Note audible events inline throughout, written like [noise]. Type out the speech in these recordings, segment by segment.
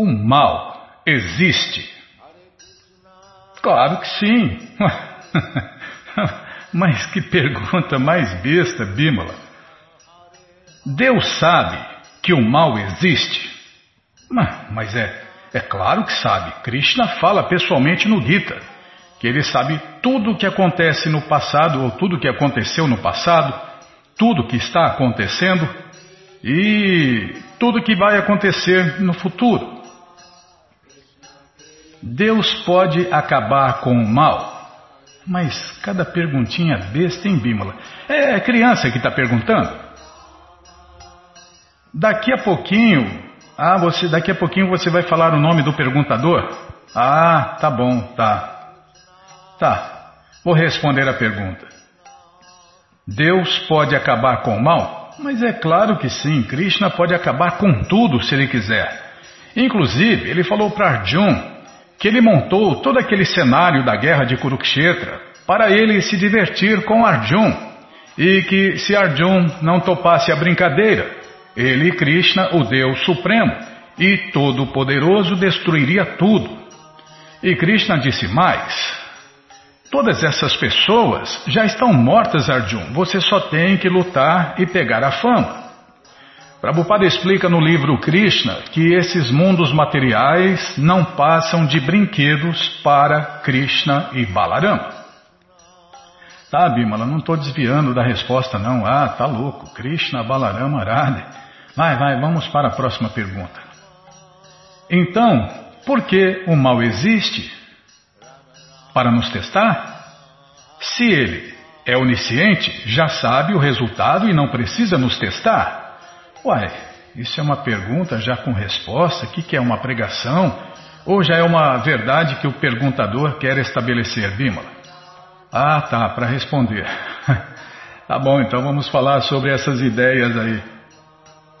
O mal existe? Claro que sim. [laughs] Mas que pergunta mais besta, Bímola. Deus sabe que o mal existe? Mas é, é claro que sabe. Krishna fala pessoalmente no Gita que ele sabe tudo o que acontece no passado ou tudo o que aconteceu no passado, tudo o que está acontecendo e tudo o que vai acontecer no futuro. Deus pode acabar com o mal. Mas cada perguntinha besta em Bímola. É criança que está perguntando? Daqui a pouquinho, ah, você, daqui a pouquinho você vai falar o nome do perguntador? Ah, tá bom, tá. Tá, vou responder a pergunta. Deus pode acabar com o mal? Mas é claro que sim, Krishna pode acabar com tudo se ele quiser. Inclusive, ele falou para Arjun que ele montou todo aquele cenário da guerra de Kurukshetra para ele se divertir com Arjun e que se Arjun não topasse a brincadeira, ele, Krishna, o Deus Supremo e Todo-Poderoso, destruiria tudo. E Krishna disse mais: Todas essas pessoas já estão mortas, Arjun. Você só tem que lutar e pegar a fama. Prabhupada explica no livro Krishna que esses mundos materiais não passam de brinquedos para Krishna e Balarama. Tá, Bimala, não estou desviando da resposta não. Ah, tá louco. Krishna, Balarama, Radha. Vai, vai, vamos para a próxima pergunta. Então, por que o mal existe? Para nos testar? Se ele é onisciente, já sabe o resultado e não precisa nos testar. Uai, isso é uma pergunta já com resposta? O que, que é uma pregação? Ou já é uma verdade que o perguntador quer estabelecer, Bímola? Ah, tá, para responder. [laughs] tá bom, então vamos falar sobre essas ideias aí.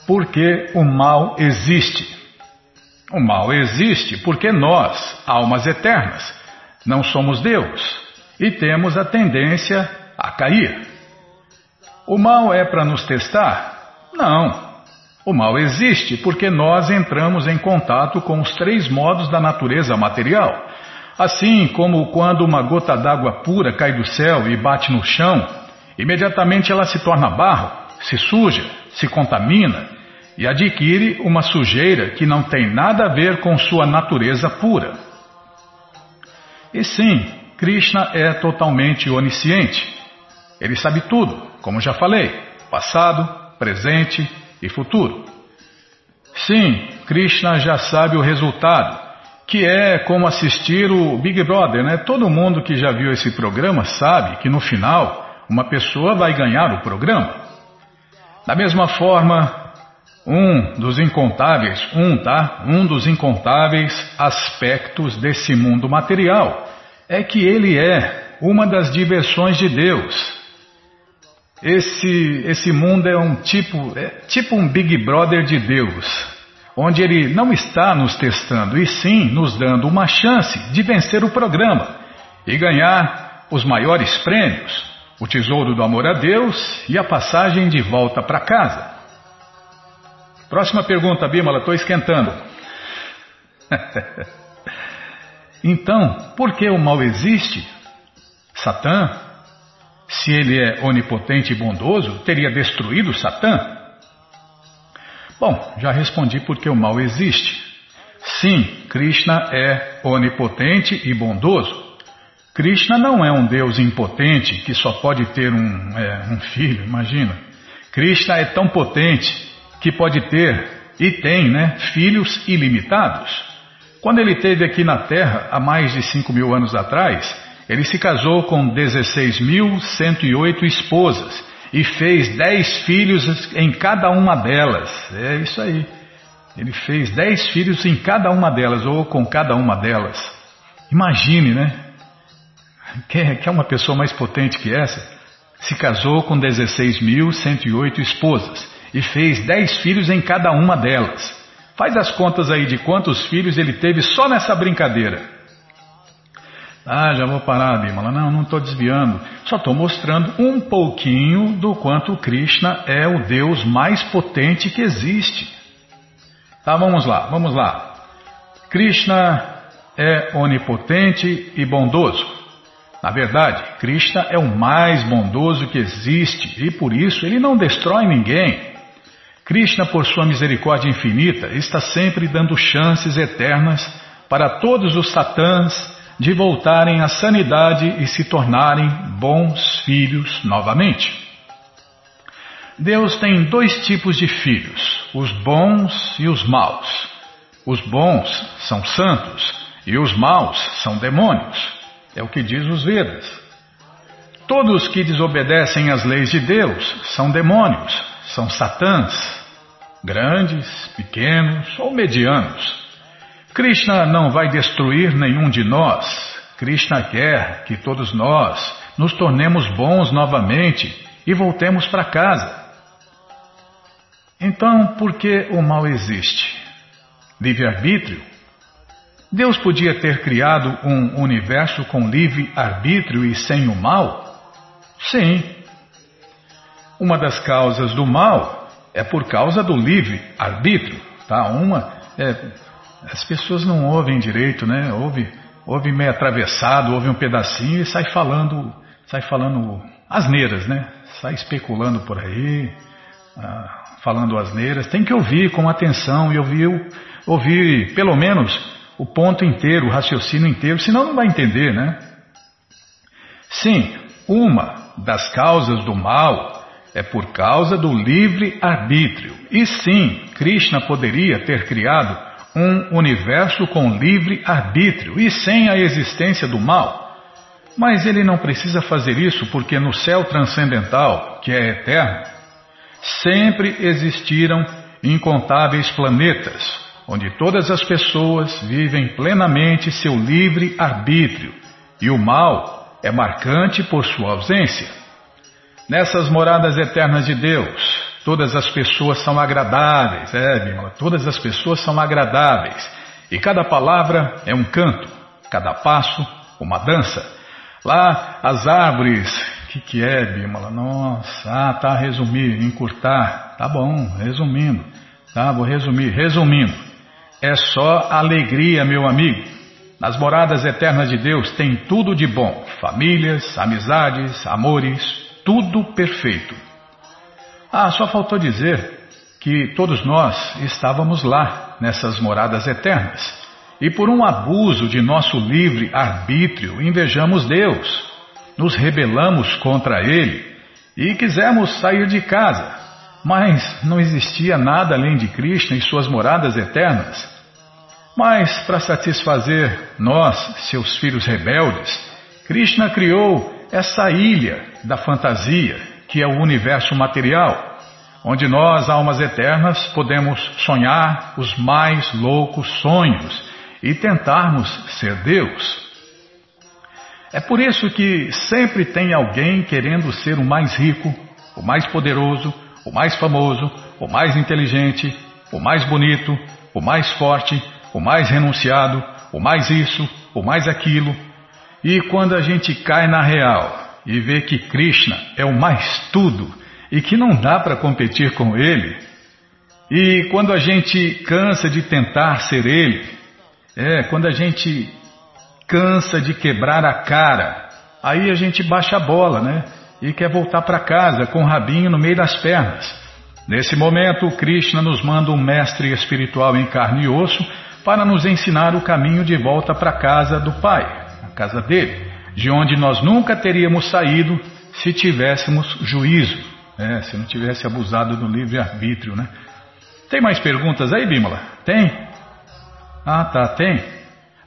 Por que o mal existe? O mal existe porque nós, almas eternas, não somos Deus e temos a tendência a cair. O mal é para nos testar? Não. O mal existe porque nós entramos em contato com os três modos da natureza material. Assim como quando uma gota d'água pura cai do céu e bate no chão, imediatamente ela se torna barro, se suja, se contamina e adquire uma sujeira que não tem nada a ver com sua natureza pura. E sim, Krishna é totalmente onisciente. Ele sabe tudo, como já falei: passado, presente e futuro. Sim, Krishna já sabe o resultado, que é como assistir o Big Brother, né? Todo mundo que já viu esse programa sabe que no final uma pessoa vai ganhar o programa. Da mesma forma, um dos incontáveis, um, tá? Um dos incontáveis aspectos desse mundo material é que ele é uma das diversões de Deus. Esse, esse mundo é um tipo, é tipo um Big Brother de Deus, onde ele não está nos testando, e sim nos dando uma chance de vencer o programa e ganhar os maiores prêmios, o tesouro do amor a Deus e a passagem de volta para casa. Próxima pergunta, Bímola, estou esquentando. [laughs] então, por que o mal existe? Satã se ele é onipotente e bondoso, teria destruído Satã? Bom, já respondi porque o mal existe. Sim, Krishna é onipotente e bondoso. Krishna não é um Deus impotente que só pode ter um, é, um filho, imagina. Krishna é tão potente que pode ter e tem né, filhos ilimitados. Quando ele esteve aqui na Terra, há mais de 5 mil anos atrás, ele se casou com 16.108 esposas e fez dez filhos em cada uma delas. É isso aí. Ele fez dez filhos em cada uma delas, ou com cada uma delas. Imagine, né? Quer, quer uma pessoa mais potente que essa? Se casou com 16.108 esposas e fez dez filhos em cada uma delas. Faz as contas aí de quantos filhos ele teve só nessa brincadeira. Ah, já vou parar, Bimala. Não, não estou desviando. Só estou mostrando um pouquinho do quanto Krishna é o Deus mais potente que existe. Tá, vamos lá, vamos lá. Krishna é onipotente e bondoso. Na verdade, Krishna é o mais bondoso que existe e por isso ele não destrói ninguém. Krishna, por sua misericórdia infinita, está sempre dando chances eternas para todos os satãs de voltarem à sanidade e se tornarem bons filhos novamente. Deus tem dois tipos de filhos, os bons e os maus. Os bons são santos e os maus são demônios. É o que diz os Vedas. Todos que desobedecem às leis de Deus são demônios, são satãs, grandes, pequenos ou medianos. Krishna não vai destruir nenhum de nós. Krishna quer que todos nós nos tornemos bons novamente e voltemos para casa. Então, por que o mal existe? Livre-arbítrio? Deus podia ter criado um universo com livre-arbítrio e sem o mal? Sim. Uma das causas do mal é por causa do livre-arbítrio. Tá? Uma é, as pessoas não ouvem direito, né? Ouve, ouve meio atravessado, ouve um pedacinho e sai falando, sai falando asneiras, né? Sai especulando por aí, ah, falando asneiras. Tem que ouvir com atenção e ouvir, ouvir pelo menos o ponto inteiro, o raciocínio inteiro, senão não vai entender, né? Sim, uma das causas do mal é por causa do livre arbítrio. E sim, Krishna poderia ter criado um universo com livre arbítrio e sem a existência do mal. Mas ele não precisa fazer isso porque no céu transcendental, que é eterno, sempre existiram incontáveis planetas, onde todas as pessoas vivem plenamente seu livre arbítrio e o mal é marcante por sua ausência. Nessas moradas eternas de Deus, Todas as pessoas são agradáveis, é, Bimala, todas as pessoas são agradáveis. E cada palavra é um canto, cada passo uma dança. Lá as árvores, o que, que é, Bimala? Nossa, ah, tá, resumir, encurtar. Tá bom, resumindo. Tá, vou resumir. Resumindo, é só alegria, meu amigo. Nas moradas eternas de Deus tem tudo de bom: famílias, amizades, amores, tudo perfeito. Ah, só faltou dizer que todos nós estávamos lá, nessas moradas eternas, e por um abuso de nosso livre arbítrio invejamos Deus, nos rebelamos contra Ele e quisemos sair de casa, mas não existia nada além de Krishna e suas moradas eternas. Mas, para satisfazer nós, seus filhos rebeldes, Krishna criou essa ilha da fantasia que é o universo material, onde nós, almas eternas, podemos sonhar os mais loucos sonhos e tentarmos ser Deus. É por isso que sempre tem alguém querendo ser o mais rico, o mais poderoso, o mais famoso, o mais inteligente, o mais bonito, o mais forte, o mais renunciado, o mais isso, o mais aquilo. E quando a gente cai na real e vê que Krishna é o mais tudo e que não dá para competir com ele, e quando a gente cansa de tentar ser ele, é, quando a gente cansa de quebrar a cara, aí a gente baixa a bola, né? E quer voltar para casa com o rabinho no meio das pernas. Nesse momento, Krishna nos manda um mestre espiritual em carne e osso para nos ensinar o caminho de volta para a casa do Pai, a casa dele de onde nós nunca teríamos saído se tivéssemos juízo, né? se não tivesse abusado do livre-arbítrio. Né? Tem mais perguntas aí, Bímola? Tem? Ah, tá, tem.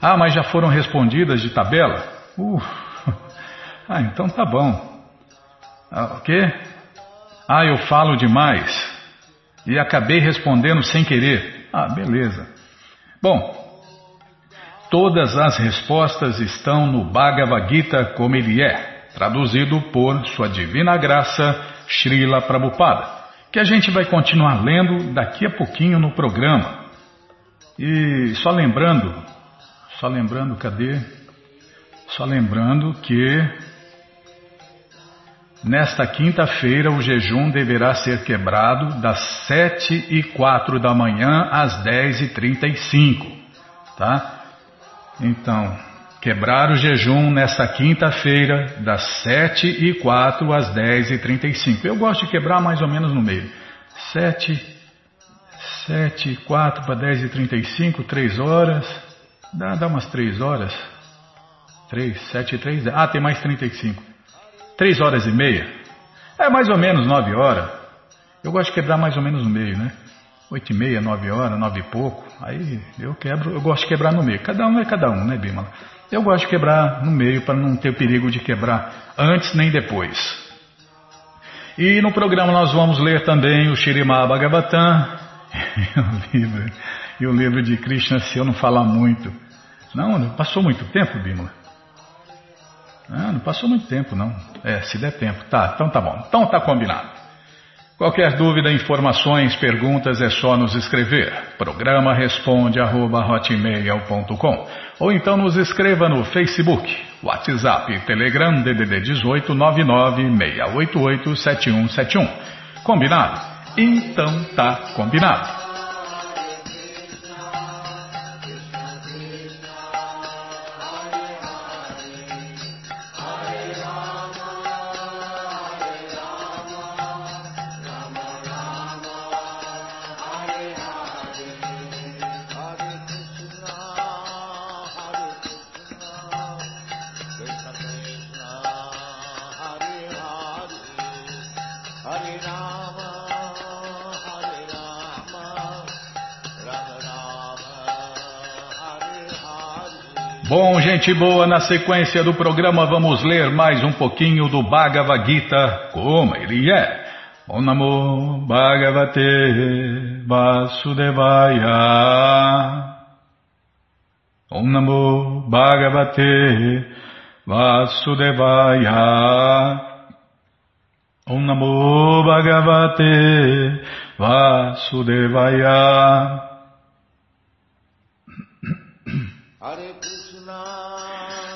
Ah, mas já foram respondidas de tabela? Uh. [laughs] Ah, então tá bom. Ah, o quê? Ah, eu falo demais. E acabei respondendo sem querer. Ah, beleza. Bom, Todas as respostas estão no Bhagavad Gita como ele é, traduzido por Sua Divina Graça, Srila Prabhupada, que a gente vai continuar lendo daqui a pouquinho no programa. E só lembrando, só lembrando, cadê? Só lembrando que nesta quinta-feira o jejum deverá ser quebrado das sete e quatro da manhã às dez e trinta e cinco. tá? Então, quebrar o jejum nesta quinta-feira, das 7 e 4 às 10 e 35. Eu gosto de quebrar mais ou menos no meio. 7, 7, 4 para 10 e 35, 3 horas. Dá, dá umas 3 horas. 3, 7 e 3. Ah, tem mais 35. 3 horas e meia. É mais ou menos 9 horas. Eu gosto de quebrar mais ou menos no meio, né? 8 e meia, 9 horas, 9 e pouco. Aí eu quebro, eu gosto de quebrar no meio. Cada um é cada um, né, Bimala? Eu gosto de quebrar no meio para não ter perigo de quebrar antes nem depois. E no programa nós vamos ler também o Shirimá Bhagavatam [laughs] e o livro, e o livro de Krishna, se eu não falar muito. Não, não passou muito tempo, Bimala? Ah, não passou muito tempo, não. É, se der tempo. Tá, então tá bom. Então tá combinado. Qualquer dúvida, informações, perguntas é só nos escrever. Programa responde arroba, ou então nos escreva no Facebook, WhatsApp, Telegram DDD 18 688 7171. Combinado? Então tá combinado. Gente boa, na sequência do programa vamos ler mais um pouquinho do Bhagavad Gita, como ele é. Om Namo Bhagavate Vasudevaya. Om Namo Bhagavate Vasudevaya. Om Namo Bhagavate Vasudevaya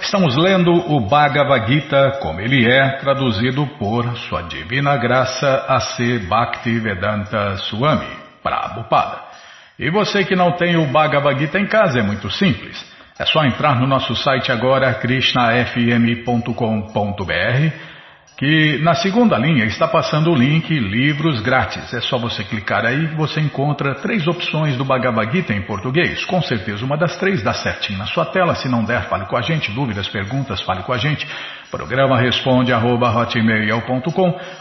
Estamos lendo o Bhagavad Gita como ele é, traduzido por Sua Divina Graça A.C. Bhaktivedanta Swami, Prabhupada. E você que não tem o Bhagavad Gita em casa, é muito simples. É só entrar no nosso site agora, krishnafm.com.br que na segunda linha está passando o link Livros Grátis. É só você clicar aí que você encontra três opções do Bhagavad Gita em português. Com certeza uma das três dá certinho na sua tela. Se não der, fale com a gente. Dúvidas, perguntas, fale com a gente. Programa responde arroba,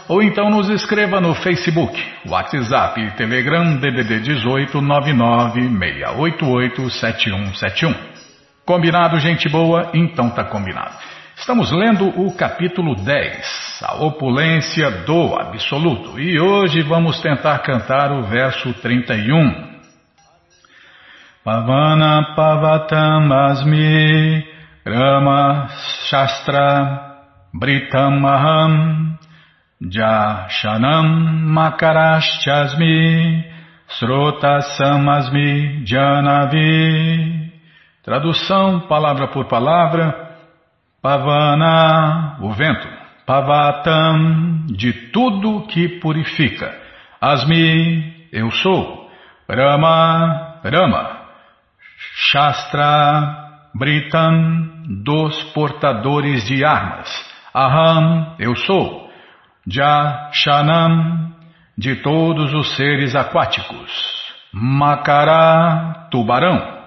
ou então nos escreva no Facebook, WhatsApp e Telegram DDD 18 996887171. Combinado, gente boa? Então tá combinado. Estamos lendo o capítulo 10, a opulência do absoluto, e hoje vamos tentar cantar o verso 31. Pavana Pavatam Asmi Rama Shastra Britamaham Jashanam Makaraschasmi Srotasamasmi Janavi. Tradução palavra por palavra Pavana, o vento. Pavatam, de tudo que purifica. Asmi, eu sou. Rama, Rama. Shastra, Britam, dos portadores de armas. Aham, eu sou. Jashanam, de todos os seres aquáticos. Makara, tubarão.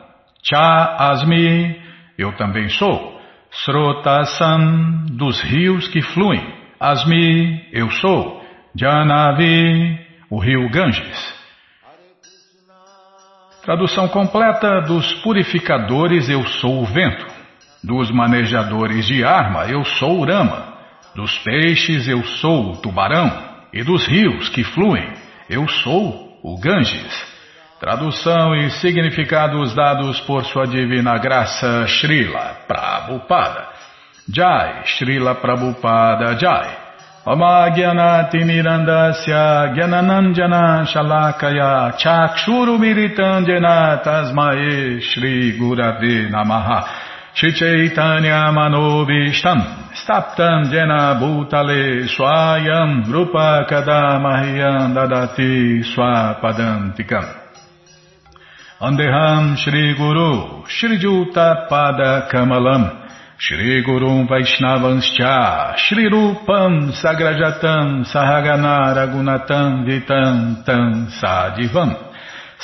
Cha Asmi, eu também sou. Srotasan, dos rios que fluem. Asmi, eu sou. Janavi, o rio Ganges. Tradução completa dos purificadores, eu sou o vento. Dos manejadores de arma, eu sou o Rama. Dos peixes, eu sou o tubarão. E dos rios que fluem, eu sou o Ganges. Tradução e significados dados por sua divina graça Srila Prabhupada. Jai, Srila Prabhupada Jai. Amagyanati Mirandasya Gyananandjana Shalakaya Chakshuru Miritandjana Tasmae Shri Gurave Namaha Shri Chaitanya Manobishtam Staptam Jena Bhutale Swayam Rupa Kadamahyam Dadati Swapadantikam Andeham Shri Guru Shri Juta Pada Kamalam Shri Guru Vaishnavanscha Shri Rupam Sagrajatam Sahagana Ragunatam Vitam Tam Sadivam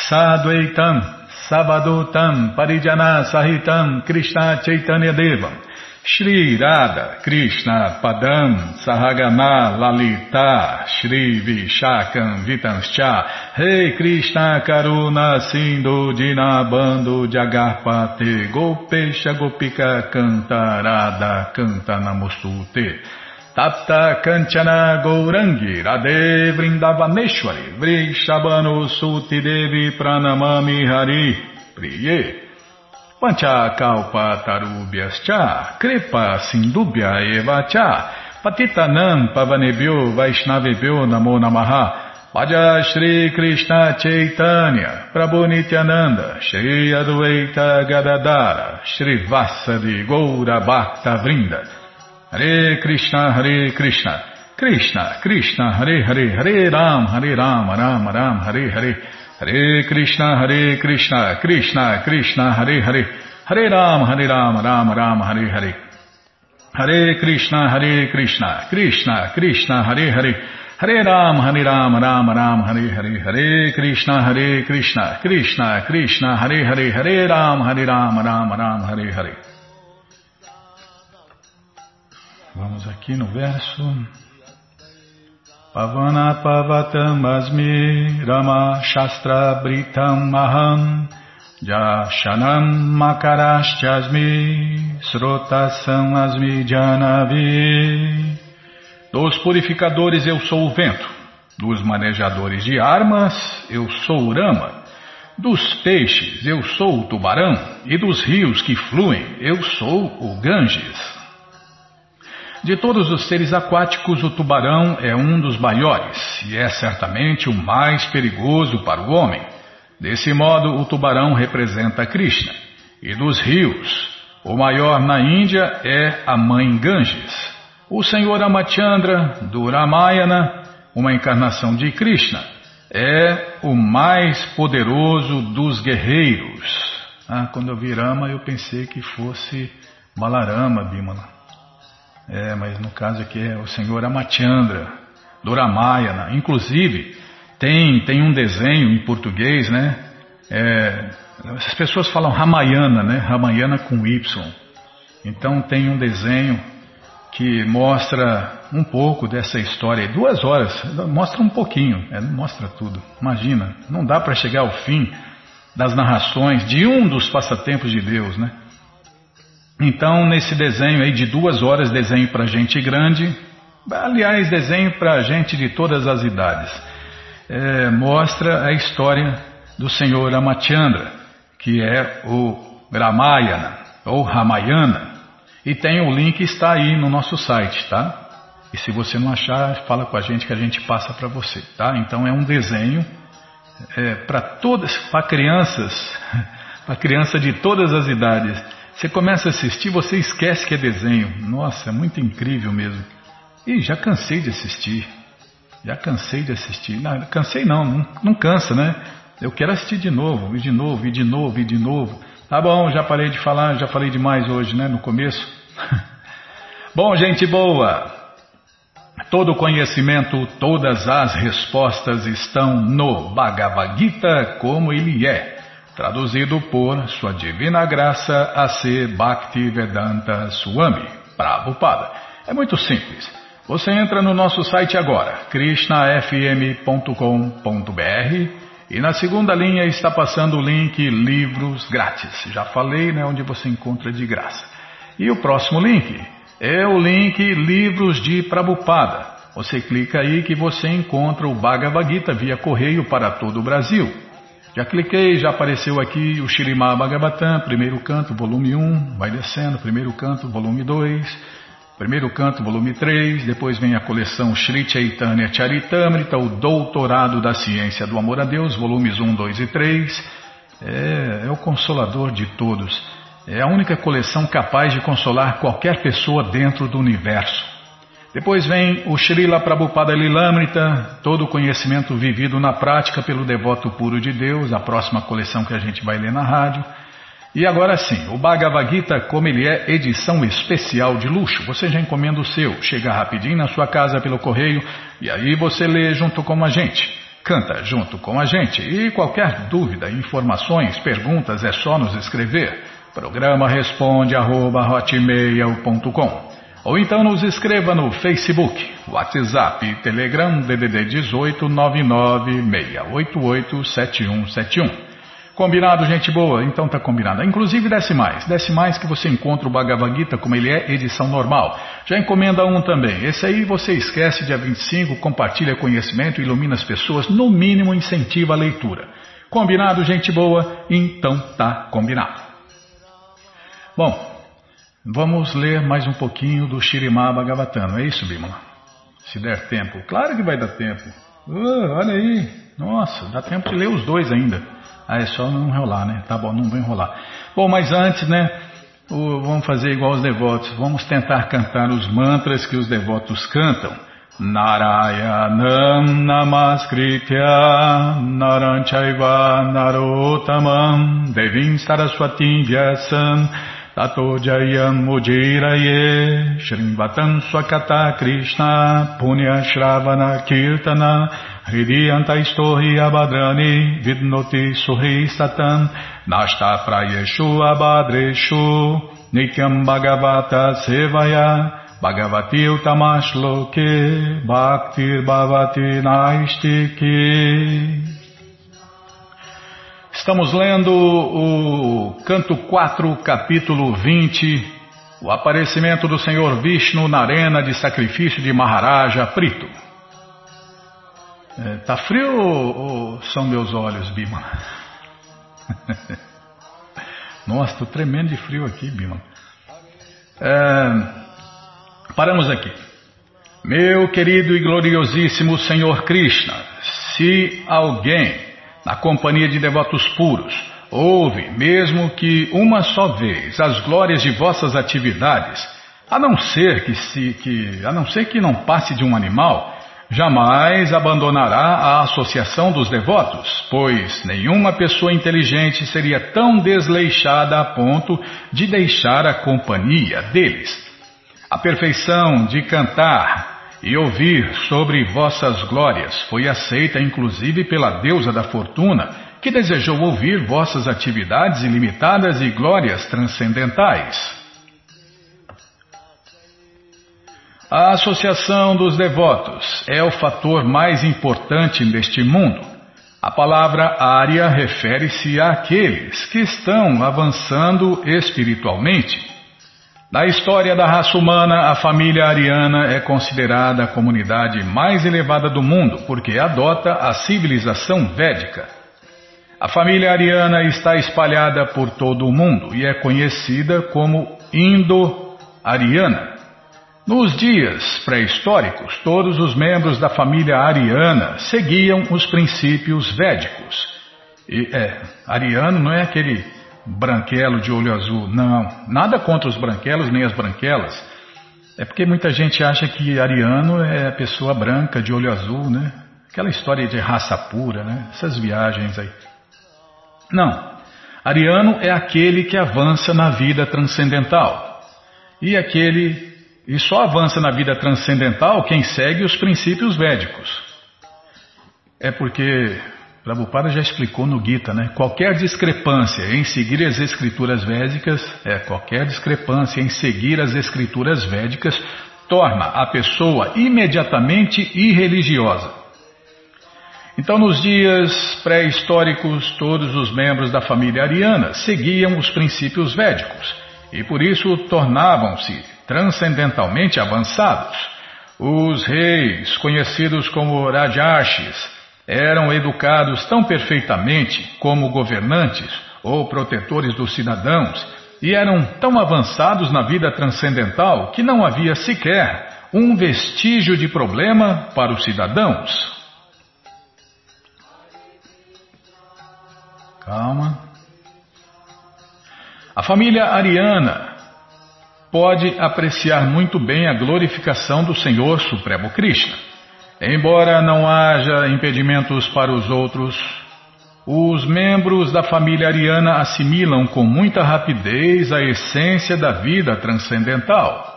Sadvaitam Sabadotam Parijana Sahitam Krishna Chaitanya Devam Shri Radha Krishna Padam Sahagana Lalita Shri Vishakam Vitanscha Rei Krishna Karuna Sindhu Dinabando Jagarpate Gopesha Gopika Cantarada Canta Namostute Tapta Kanchana Gourangi Radhe Vrindavaneshwari Vrishabano Suti Devi Pranamami Hari Priye Panchakalpa tarubhyascha, kripa sindubhya eva cha, patitanam pavanebhyo vaishnavebhyo namo namaha, Vaja Shri Krishna Chaitanya, Prabhu Nityananda, Shri Adwaita Gadadara, Shri Vasadi Goura Bhakta Vrinda, Hare Krishna, Hare Krishna, Krishna, Krishna, Hare Hare, Hare Ram, Hare Ram, Ram Ram, Hare Hare, Hare Krishna, Hare Krishna, Krishna, Krishna, Hare Hare, Hare Ram, Hare Ram, Ram Ram, Hare Hare. Hare Krishna, Hare Krishna, Krishna, Krishna, Hare Hare. Hare Ram, Hare Ram, Ram Ram, Hare Hare. Hare Krishna, Hare Krishna, Krishna, Krishna, Hare Hare. Hare Ram, Hare Ram, Ram Ram, Hare Hare. Vamos aqui no verso. Pavana Pavatam Asmi Rama Shastra Britam Maham Jashanam Makaraschasmi Srotasam Asmi Janavi Dos purificadores eu sou o vento, dos manejadores de armas eu sou o Rama, dos peixes eu sou o tubarão e dos rios que fluem eu sou o Ganges. De todos os seres aquáticos, o tubarão é um dos maiores e é certamente o mais perigoso para o homem. Desse modo, o tubarão representa Krishna. E dos rios, o maior na Índia é a mãe Ganges. O senhor Amachandra, do Ramayana, uma encarnação de Krishna, é o mais poderoso dos guerreiros. Ah, quando eu vi Rama, eu pensei que fosse Balarama, Bimala. É, mas no caso aqui é o senhor Amachandra, do Ramayana. Inclusive, tem, tem um desenho em português, né? É, as pessoas falam Ramayana, né? Ramayana com Y. Então tem um desenho que mostra um pouco dessa história. Duas horas, mostra um pouquinho, é, mostra tudo. Imagina, não dá para chegar ao fim das narrações de um dos passatempos de Deus, né? Então, nesse desenho aí de duas horas, desenho para gente grande, aliás, desenho para gente de todas as idades, é, mostra a história do senhor Amachandra, que é o Ramayana, ou Ramayana, e tem o link, está aí no nosso site, tá? E se você não achar, fala com a gente que a gente passa para você, tá? Então é um desenho é, para todas, para crianças, [laughs] para criança de todas as idades. Você começa a assistir, você esquece que é desenho. Nossa, é muito incrível mesmo. E já cansei de assistir. Já cansei de assistir. Não, cansei não, não, não cansa, né? Eu quero assistir de novo, e de novo, e de novo, e de novo. Tá bom, já parei de falar, já falei demais hoje, né? No começo. [laughs] bom, gente boa. Todo conhecimento, todas as respostas estão no Bhagavad Gita como ele é traduzido por Sua Divina Graça A.C. Bhaktivedanta Swami Prabhupada. É muito simples. Você entra no nosso site agora, krishnafm.com.br e na segunda linha está passando o link Livros Grátis. Já falei, né, onde você encontra de graça. E o próximo link é o link Livros de Prabhupada. Você clica aí que você encontra o Bhagavad Gita via correio para todo o Brasil. Já cliquei, já apareceu aqui o Shirimá Bhagavatam, primeiro canto, volume 1, vai descendo, primeiro canto, volume 2, primeiro canto, volume 3, depois vem a coleção Shri Chaitanya Charitamrita, o Doutorado da Ciência do Amor a Deus, volumes 1, 2 e 3. É, é o consolador de todos. É a única coleção capaz de consolar qualquer pessoa dentro do universo. Depois vem o Srila Prabhupada Lilamrita, todo o conhecimento vivido na prática pelo devoto puro de Deus, a próxima coleção que a gente vai ler na rádio. E agora sim, o Bhagavad Gita, como ele é edição especial de luxo, você já encomenda o seu, chega rapidinho na sua casa pelo correio e aí você lê junto com a gente, canta junto com a gente. E qualquer dúvida, informações, perguntas é só nos escrever. Programa responde arroba ou então nos escreva no Facebook, WhatsApp, Telegram, DDD 18 996887171. Combinado, gente boa? Então tá combinado. Inclusive desce mais. Desce mais que você encontra o Bhagavad Gita como ele é, edição normal. Já encomenda um também. Esse aí você esquece dia 25, compartilha conhecimento, ilumina as pessoas, no mínimo incentiva a leitura. Combinado, gente boa? Então tá combinado. Bom, vamos ler mais um pouquinho do Shirimá Bhagavatam, é isso, Bimala? Se der tempo. Claro que vai dar tempo. Uh, olha aí. Nossa, dá tempo de ler os dois ainda. Ah, é só não enrolar, né? Tá bom, não vou enrolar. Bom, mas antes, né? Vamos fazer igual os devotos. Vamos tentar cantar os mantras que os devotos cantam. Narayanam Namaskritya Naranchaiva Narotamam Devim Saraswatim Vyasam Tato Jayam Ujiraye Shrimvatam Swakata Krishna Punya Shravana Kirtana Hridiyantaistohi Abadrani Vidnoti Suhi Satan Nashta Prayeshu Abadreshu Nityam Bhagavata Sevaya Bhagavati Utamash Loke Bhaktir Bhavati Naistiki Estamos lendo o canto 4, capítulo 20, o aparecimento do Senhor Vishnu na arena de sacrifício de Maharaja Prito. É, tá frio ou, ou, são meus olhos, Bima? [laughs] Nossa, estou tremendo de frio aqui, Bima. É, paramos aqui. Meu querido e gloriosíssimo Senhor Krishna, se alguém, na companhia de devotos puros, ouve, mesmo que uma só vez, as glórias de vossas atividades, a não ser que, se, que, a não ser que não passe de um animal, jamais abandonará a associação dos devotos, pois nenhuma pessoa inteligente seria tão desleixada a ponto de deixar a companhia deles. A perfeição de cantar e ouvir sobre vossas glórias foi aceita inclusive pela deusa da fortuna, que desejou ouvir vossas atividades ilimitadas e glórias transcendentais. A associação dos devotos é o fator mais importante neste mundo. A palavra área refere-se àqueles que estão avançando espiritualmente. Na história da raça humana, a família ariana é considerada a comunidade mais elevada do mundo porque adota a civilização védica. A família ariana está espalhada por todo o mundo e é conhecida como Indo-Ariana. Nos dias pré-históricos, todos os membros da família ariana seguiam os princípios védicos. E, é, ariano não é aquele branquelo de olho azul, não. Nada contra os branquelos nem as branquelas. É porque muita gente acha que ariano é pessoa branca de olho azul, né? Aquela história de raça pura, né? Essas viagens aí. Não. Ariano é aquele que avança na vida transcendental. E aquele e só avança na vida transcendental quem segue os princípios védicos. É porque Prabhupada já explicou no Gita, né? Qualquer discrepância em seguir as escrituras védicas, é, qualquer discrepância em seguir as escrituras védicas torna a pessoa imediatamente irreligiosa. Então, nos dias pré-históricos, todos os membros da família ariana seguiam os princípios védicos e por isso tornavam-se transcendentalmente avançados. Os reis, conhecidos como Rajarshis, eram educados tão perfeitamente como governantes ou protetores dos cidadãos e eram tão avançados na vida transcendental que não havia sequer um vestígio de problema para os cidadãos. Calma. A família ariana pode apreciar muito bem a glorificação do Senhor Supremo Krishna. Embora não haja impedimentos para os outros, os membros da família ariana assimilam com muita rapidez a essência da vida transcendental.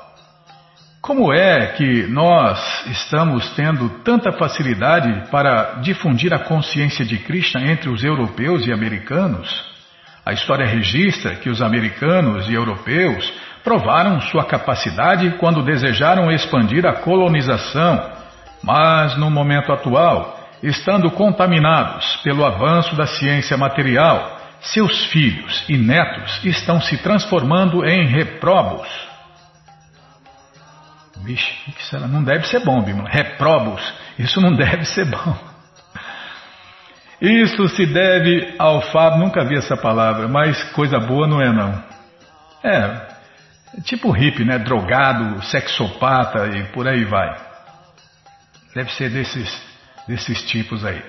Como é que nós estamos tendo tanta facilidade para difundir a consciência de Krishna entre os europeus e americanos? A história registra que os americanos e europeus provaram sua capacidade quando desejaram expandir a colonização, mas no momento atual, estando contaminados pelo avanço da ciência material, seus filhos e netos estão se transformando em reprobos. Vixe, que será? Não deve ser bom. Reprobos. Isso não [laughs] deve ser bom. Isso se deve ao fato, nunca vi essa palavra, mas coisa boa não é não. É, tipo hippie, né? Drogado, sexopata e por aí vai. Deve ser desses, desses tipos aí.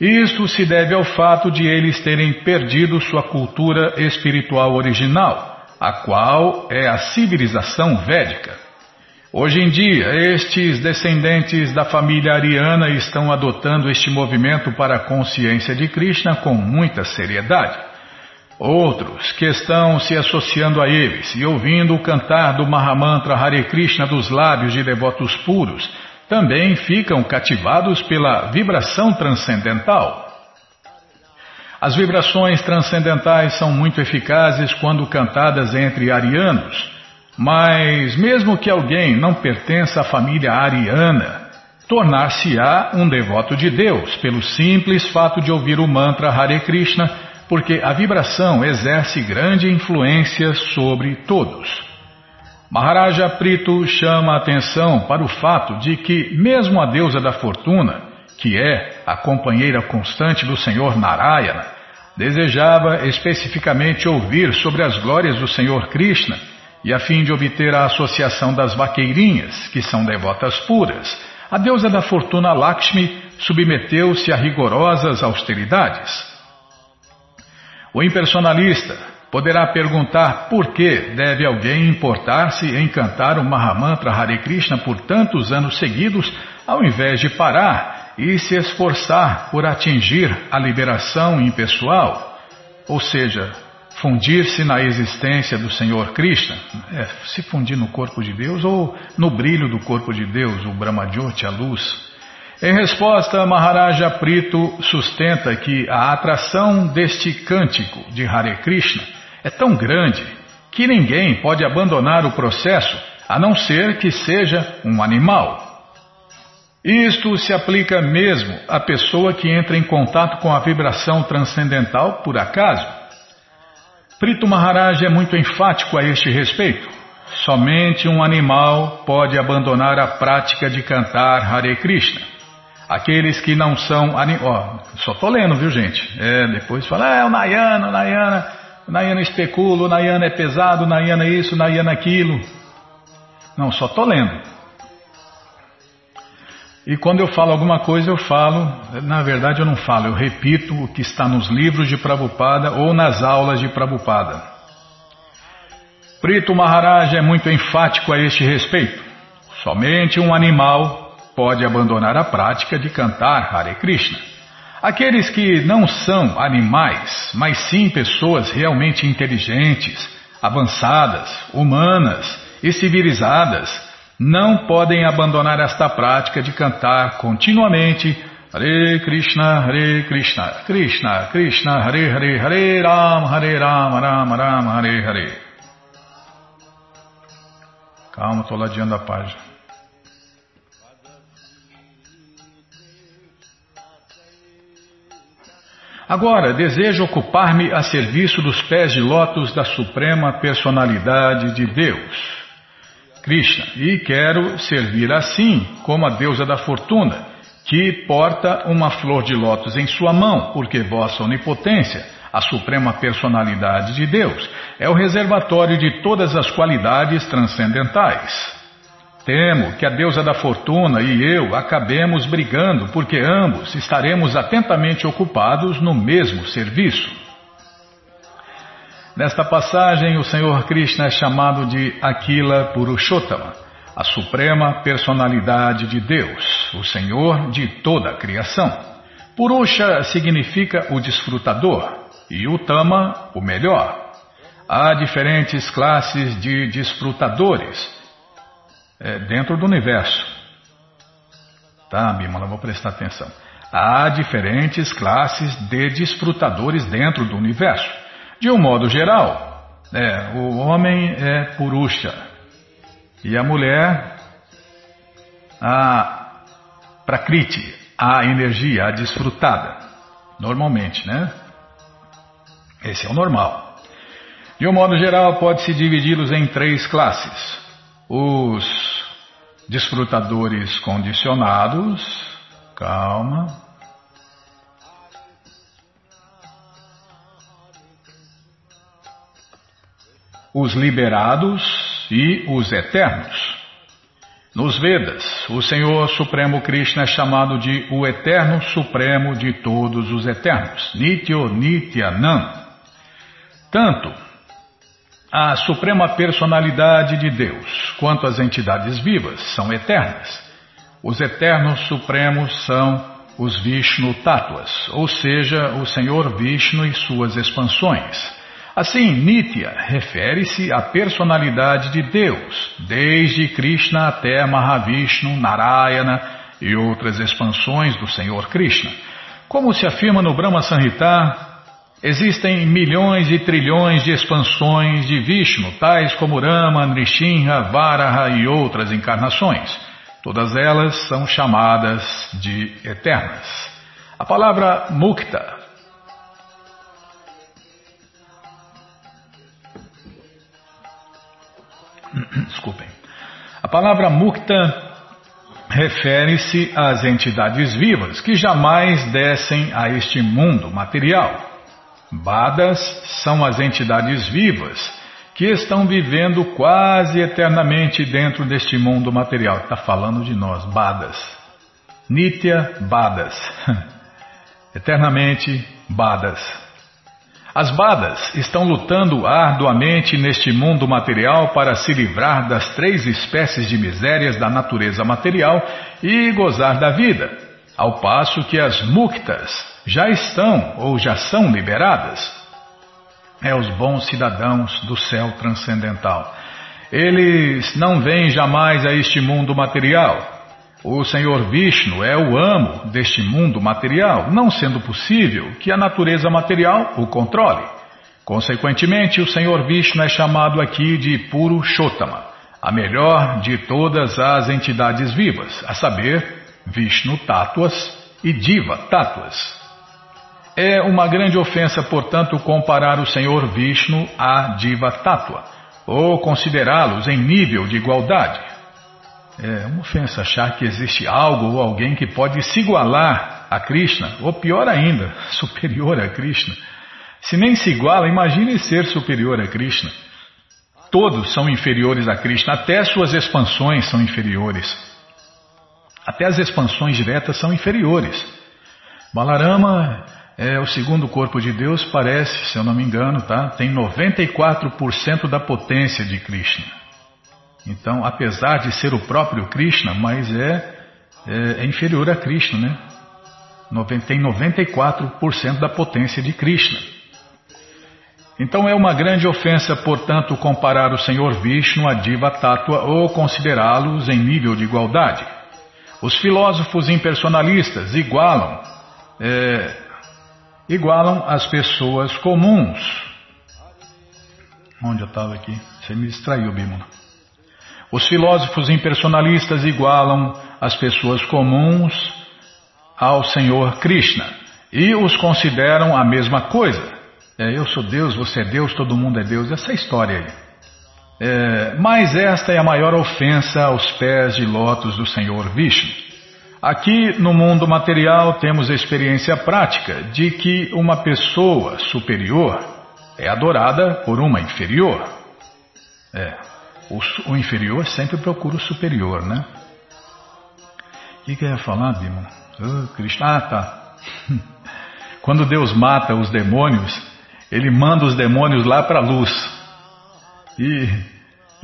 Isto se deve ao fato de eles terem perdido sua cultura espiritual original, a qual é a civilização védica. Hoje em dia, estes descendentes da família ariana estão adotando este movimento para a consciência de Krishna com muita seriedade. Outros que estão se associando a eles e ouvindo o cantar do Mahamantra Hare Krishna dos lábios de devotos puros também ficam cativados pela vibração transcendental. As vibrações transcendentais são muito eficazes quando cantadas entre arianos. Mas, mesmo que alguém não pertença à família ariana, tornar-se-á um devoto de Deus pelo simples fato de ouvir o mantra Hare Krishna, porque a vibração exerce grande influência sobre todos. Maharaja Prito chama a atenção para o fato de que, mesmo a deusa da fortuna, que é a companheira constante do Senhor Narayana, desejava especificamente ouvir sobre as glórias do Senhor Krishna e a fim de obter a associação das vaqueirinhas, que são devotas puras, a deusa da fortuna Lakshmi submeteu-se a rigorosas austeridades. O impersonalista poderá perguntar por que deve alguém importar-se em cantar o Mahamantra Hare Krishna por tantos anos seguidos, ao invés de parar e se esforçar por atingir a liberação impessoal, ou seja, fundir-se na existência do Senhor Krishna, é, se fundir no corpo de Deus ou no brilho do corpo de Deus, o Brahmajyoti, a luz. Em resposta, Maharaja Prito sustenta que a atração deste cântico de Hare Krishna é tão grande que ninguém pode abandonar o processo a não ser que seja um animal. Isto se aplica mesmo à pessoa que entra em contato com a vibração transcendental por acaso. Prito Maharaj é muito enfático a este respeito. Somente um animal pode abandonar a prática de cantar Hare Krishna. Aqueles que não são animais. Oh, só estou lendo, viu gente? É, depois fala, ah, é o Nayana, o Nayana, Nayana especula, Nayana é pesado, Nayana é isso, Nayana é aquilo. Não, só estou lendo. E quando eu falo alguma coisa, eu falo, na verdade eu não falo, eu repito o que está nos livros de Prabhupada ou nas aulas de Prabhupada. Prito Maharaj é muito enfático a este respeito. Somente um animal pode abandonar a prática de cantar Hare Krishna. Aqueles que não são animais, mas sim pessoas realmente inteligentes, avançadas, humanas e civilizadas, não podem abandonar esta prática de cantar continuamente Hare Krishna, Hare Krishna, Krishna, Krishna, Hare Hare, Hare Ram, Hare Ram, Ram Ram, Hare Hare. Calma, estou ladeando a página. Agora, desejo ocupar-me a serviço dos pés de lótus da Suprema Personalidade de Deus. Krishna, e quero servir assim como a deusa da fortuna, que porta uma flor de lótus em sua mão, porque vossa onipotência, a suprema personalidade de Deus, é o reservatório de todas as qualidades transcendentais. Temo que a deusa da fortuna e eu acabemos brigando, porque ambos estaremos atentamente ocupados no mesmo serviço. Nesta passagem, o Senhor Krishna é chamado de Aquila Purushottama, a suprema personalidade de Deus, o Senhor de toda a criação. Purusha significa o desfrutador e o Tama, o melhor. Há diferentes classes de desfrutadores é, dentro do universo. Tá, Bimala, vou prestar atenção. Há diferentes classes de desfrutadores dentro do universo. De um modo geral, é, o homem é purusha e a mulher a prakriti, a energia, a desfrutada. Normalmente, né? Esse é o normal. De um modo geral, pode-se dividi-los em três classes: os desfrutadores condicionados, calma, os liberados e os eternos. Nos Vedas, o Senhor Supremo Krishna é chamado de o Eterno Supremo de todos os eternos, Nityo Nityanam. Tanto a Suprema Personalidade de Deus quanto as entidades vivas são eternas. Os eternos supremos são os Vishnu Tattvas, ou seja, o Senhor Vishnu e suas expansões. Assim, Nitya refere-se à personalidade de Deus, desde Krishna até Mahavishnu, Narayana e outras expansões do Senhor Krishna. Como se afirma no Brahma Sanhita, existem milhões e trilhões de expansões de Vishnu, tais como Rama, Nrishinha, Varaha e outras encarnações. Todas elas são chamadas de eternas. A palavra mukta [clears throat] Desculpem. A palavra mukta refere-se às entidades vivas que jamais descem a este mundo material. Badas são as entidades vivas que estão vivendo quase eternamente dentro deste mundo material. Está falando de nós, Badas. Nitya Badas. [laughs] Eternamente Badas. As badas estão lutando arduamente neste mundo material para se livrar das três espécies de misérias da natureza material e gozar da vida, ao passo que as muktas já estão ou já são liberadas. É os bons cidadãos do céu transcendental. Eles não vêm jamais a este mundo material o Senhor Vishnu é o amo deste mundo material, não sendo possível que a natureza material o controle. Consequentemente, o Senhor Vishnu é chamado aqui de Purushottama, a melhor de todas as entidades vivas, a saber, Vishnu Tattvas e Diva Tattvas. É uma grande ofensa, portanto, comparar o Senhor Vishnu a Diva Tattva, ou considerá-los em nível de igualdade. É uma ofensa achar que existe algo ou alguém que pode se igualar a Krishna, ou pior ainda, [laughs] superior a Krishna. Se nem se iguala, imagine ser superior a Krishna. Todos são inferiores a Krishna, até suas expansões são inferiores. Até as expansões diretas são inferiores. Balarama é o segundo corpo de Deus, parece, se eu não me engano, tá? tem 94% da potência de Krishna. Então, apesar de ser o próprio Krishna, mas é, é, é inferior a Krishna, né? Tem 94% da potência de Krishna. Então é uma grande ofensa, portanto, comparar o Senhor Vishnu a Diva Tattva ou considerá-los em nível de igualdade. Os filósofos impersonalistas igualam, é, igualam as pessoas comuns. Onde eu estava aqui? Você me distraiu, Bímola. Os filósofos impersonalistas igualam as pessoas comuns ao Senhor Krishna e os consideram a mesma coisa. É, eu sou Deus, você é Deus, todo mundo é Deus, essa é história aí. É, mas esta é a maior ofensa aos pés de lótus do Senhor Vishnu. Aqui no mundo material temos experiência prática de que uma pessoa superior é adorada por uma inferior. É, o, o inferior sempre procura o superior, né? O que, que eu ia falar, Oh, Krishna. Ah, tá. [laughs] Quando Deus mata os demônios, ele manda os demônios lá para a luz. E,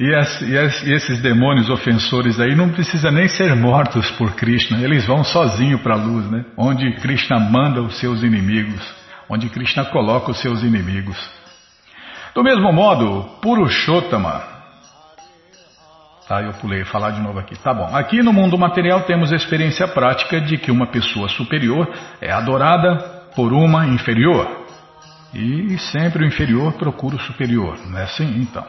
e, as, e, as, e, esses demônios ofensores aí não precisam nem ser mortos por Krishna, eles vão sozinhos para a luz, né? Onde Krishna manda os seus inimigos, onde Krishna coloca os seus inimigos. Do mesmo modo, Purushottama. Tá, eu pulei falar de novo aqui. Tá bom. Aqui no mundo material temos a experiência prática de que uma pessoa superior é adorada por uma inferior. E sempre o inferior procura o superior, não é assim? Então.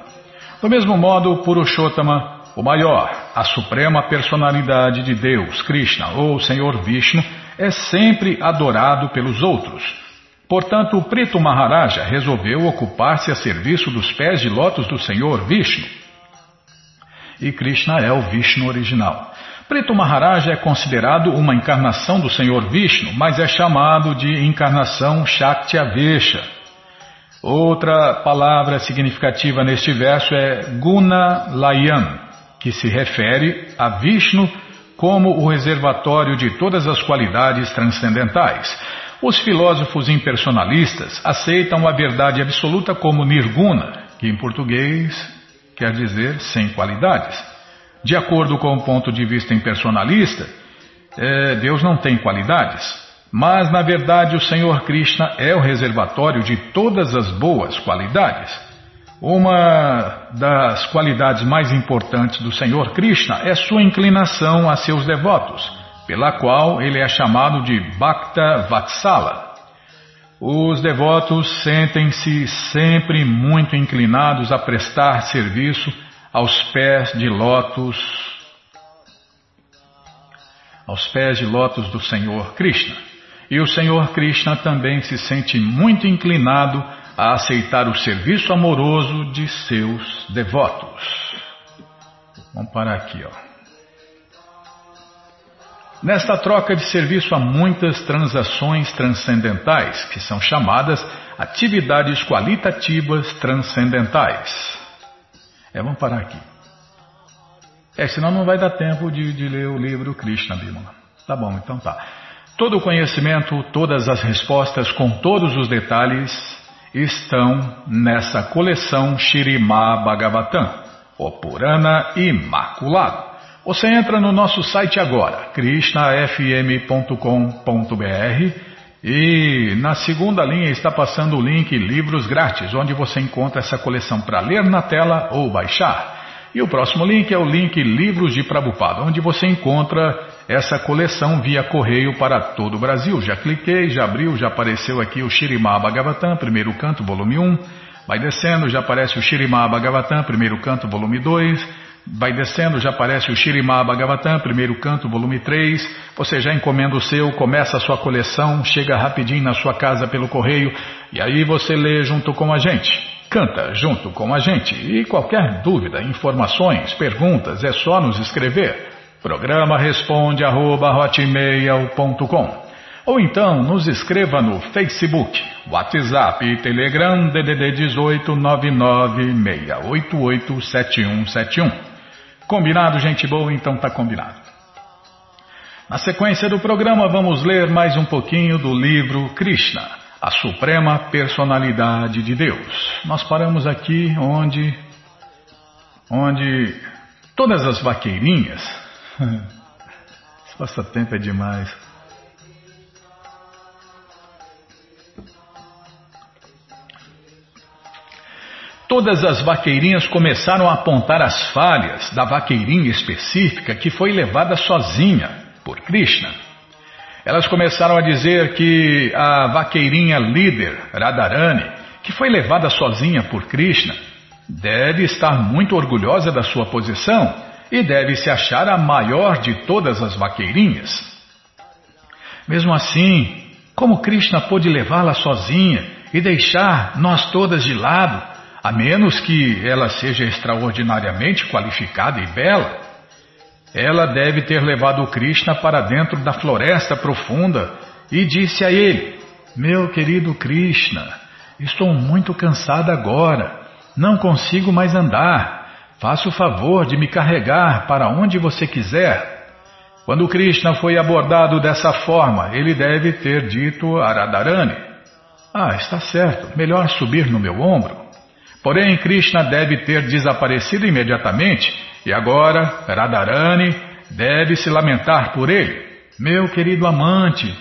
Do mesmo modo, Purushottama, o maior, a suprema personalidade de Deus, Krishna ou Senhor Vishnu, é sempre adorado pelos outros. Portanto, o Preto Maharaja resolveu ocupar-se a serviço dos pés de lótus do Senhor Vishnu. E Krishna é o Vishnu original. Preto Maharaja é considerado uma encarnação do Senhor Vishnu, mas é chamado de encarnação Shaktavesha. Outra palavra significativa neste verso é Guna Layan, que se refere a Vishnu como o reservatório de todas as qualidades transcendentais. Os filósofos impersonalistas aceitam a verdade absoluta como nirguna, que em português quer dizer sem qualidades. De acordo com o ponto de vista impersonalista, é, Deus não tem qualidades, mas na verdade o Senhor Krishna é o reservatório de todas as boas qualidades. Uma das qualidades mais importantes do Senhor Krishna é sua inclinação a seus devotos pela qual ele é chamado de Bhakta Vatsala. Os devotos sentem-se sempre muito inclinados a prestar serviço aos pés de lótus, aos pés de lótus do Senhor Krishna. E o Senhor Krishna também se sente muito inclinado a aceitar o serviço amoroso de seus devotos. Vamos parar aqui, ó. Nesta troca de serviço há muitas transações transcendentais, que são chamadas atividades qualitativas transcendentais. É, vamos parar aqui. É, senão não vai dar tempo de, de ler o livro Krishna Bimala. Tá bom, então tá. Todo o conhecimento, todas as respostas com todos os detalhes estão nessa coleção Shirima Bhagavatam, o Purana Imaculado. Você entra no nosso site agora, krishnafm.com.br e na segunda linha está passando o link Livros Grátis, onde você encontra essa coleção para ler na tela ou baixar. E o próximo link é o link Livros de Prabupada, onde você encontra essa coleção via correio para todo o Brasil. Já cliquei, já abriu, já apareceu aqui o Shirimá Bhagavatam, primeiro canto, volume 1. Vai descendo, já aparece o Shirimá Bhagavatam, primeiro canto, volume 2. Vai descendo, já aparece o Shirimá Bhagavatam, primeiro canto, volume 3. Você já encomenda o seu, começa a sua coleção, chega rapidinho na sua casa pelo correio e aí você lê junto com a gente. Canta junto com a gente. E qualquer dúvida, informações, perguntas, é só nos escrever. Programa responde arroba, ou então nos escreva no Facebook, WhatsApp e Telegram DDD 18 996887171. Combinado, gente boa? Então tá combinado. Na sequência do programa, vamos ler mais um pouquinho do livro Krishna, a Suprema Personalidade de Deus. Nós paramos aqui onde, onde todas as vaqueirinhas, [laughs] esse passatempo é demais, Todas as vaqueirinhas começaram a apontar as falhas da vaqueirinha específica que foi levada sozinha por Krishna. Elas começaram a dizer que a vaqueirinha líder, Radharani, que foi levada sozinha por Krishna, deve estar muito orgulhosa da sua posição e deve se achar a maior de todas as vaqueirinhas. Mesmo assim, como Krishna pôde levá-la sozinha e deixar nós todas de lado? a menos que ela seja extraordinariamente qualificada e bela, ela deve ter levado Krishna para dentro da floresta profunda e disse a ele: Meu querido Krishna, estou muito cansada agora, não consigo mais andar. Faça o favor de me carregar para onde você quiser. Quando Krishna foi abordado dessa forma, ele deve ter dito a Radharani: Ah, está certo, melhor subir no meu ombro. Porém, Krishna deve ter desaparecido imediatamente e agora Radharani deve se lamentar por ele. Meu querido amante,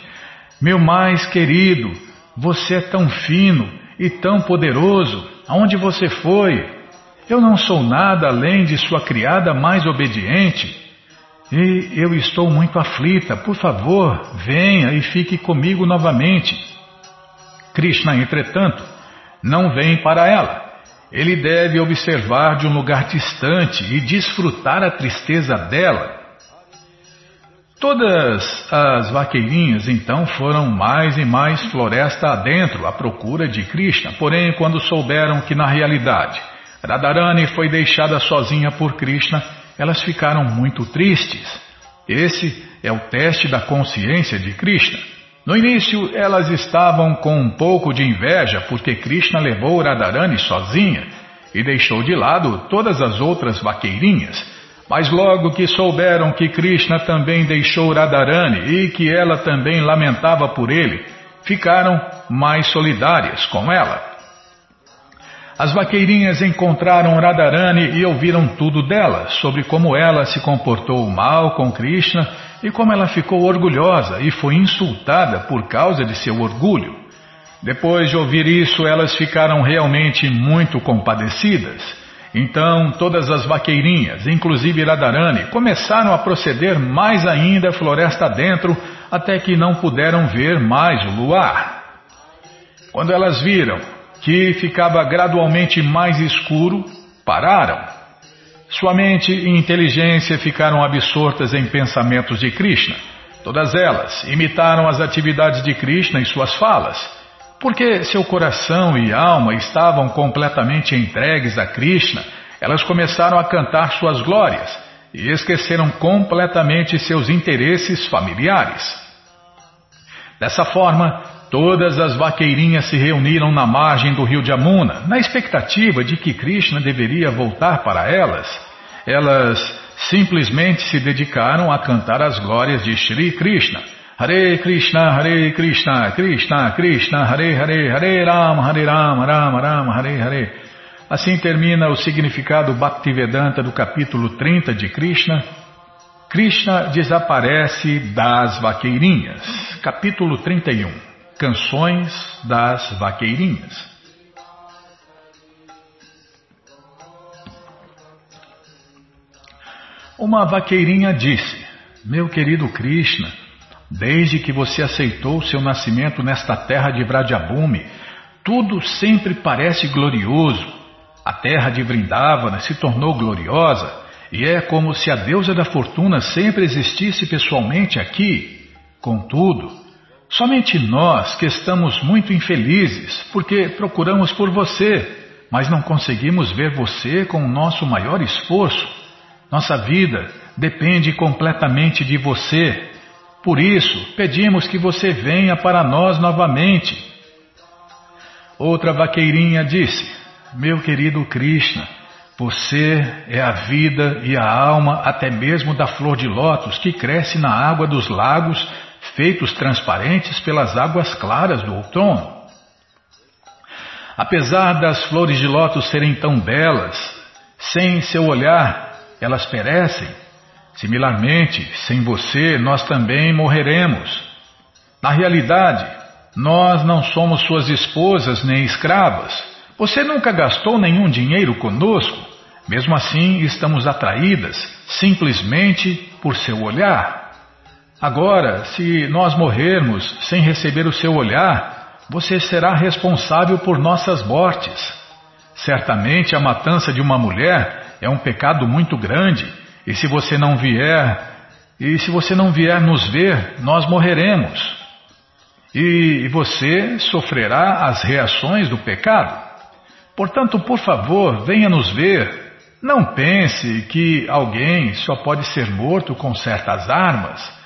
meu mais querido, você é tão fino e tão poderoso. Aonde você foi? Eu não sou nada além de sua criada mais obediente. E eu estou muito aflita. Por favor, venha e fique comigo novamente. Krishna, entretanto, não vem para ela. Ele deve observar de um lugar distante e desfrutar a tristeza dela. Todas as vaqueirinhas então foram mais e mais floresta adentro à procura de Krishna, porém, quando souberam que na realidade Radharani foi deixada sozinha por Krishna, elas ficaram muito tristes. Esse é o teste da consciência de Krishna. No início, elas estavam com um pouco de inveja porque Krishna levou Radharani sozinha e deixou de lado todas as outras vaqueirinhas. Mas logo que souberam que Krishna também deixou Radharani e que ela também lamentava por ele, ficaram mais solidárias com ela. As vaqueirinhas encontraram Radharani e ouviram tudo dela, sobre como ela se comportou mal com Krishna e como ela ficou orgulhosa e foi insultada por causa de seu orgulho. Depois de ouvir isso, elas ficaram realmente muito compadecidas. Então, todas as vaqueirinhas, inclusive Radharani, começaram a proceder mais ainda floresta dentro, até que não puderam ver mais o luar. Quando elas viram que ficava gradualmente mais escuro, pararam sua mente e inteligência ficaram absortas em pensamentos de Krishna. Todas elas imitaram as atividades de Krishna em suas falas. Porque seu coração e alma estavam completamente entregues a Krishna, elas começaram a cantar suas glórias e esqueceram completamente seus interesses familiares. Dessa forma, todas as vaqueirinhas se reuniram na margem do rio Jamuna, na expectativa de que Krishna deveria voltar para elas. Elas simplesmente se dedicaram a cantar as glórias de Shri Krishna. Hare Krishna, Hare Krishna, Krishna, Krishna, Hare Hare, Hare Rama, Hare Rama, Rama Rama, Hare Hare. Assim termina o significado Bhaktivedanta do capítulo 30 de Krishna. Krishna desaparece das vaqueirinhas. Capítulo 31. Canções das vaqueirinhas. Uma vaqueirinha disse: Meu querido Krishna, desde que você aceitou seu nascimento nesta terra de Vrajabhumi, tudo sempre parece glorioso. A terra de Vrindavana se tornou gloriosa e é como se a deusa da fortuna sempre existisse pessoalmente aqui. Contudo, somente nós que estamos muito infelizes porque procuramos por você, mas não conseguimos ver você com o nosso maior esforço. Nossa vida depende completamente de você. Por isso, pedimos que você venha para nós novamente. Outra vaqueirinha disse: Meu querido Krishna, você é a vida e a alma até mesmo da flor de lótus que cresce na água dos lagos, feitos transparentes pelas águas claras do outono. Apesar das flores de lótus serem tão belas, sem seu olhar elas perecem. Similarmente, sem você, nós também morreremos. Na realidade, nós não somos suas esposas nem escravas. Você nunca gastou nenhum dinheiro conosco. Mesmo assim, estamos atraídas simplesmente por seu olhar. Agora, se nós morrermos sem receber o seu olhar, você será responsável por nossas mortes. Certamente a matança de uma mulher é um pecado muito grande, e se você não vier, e se você não vier nos ver, nós morreremos. E você sofrerá as reações do pecado. Portanto, por favor, venha nos ver. Não pense que alguém só pode ser morto com certas armas.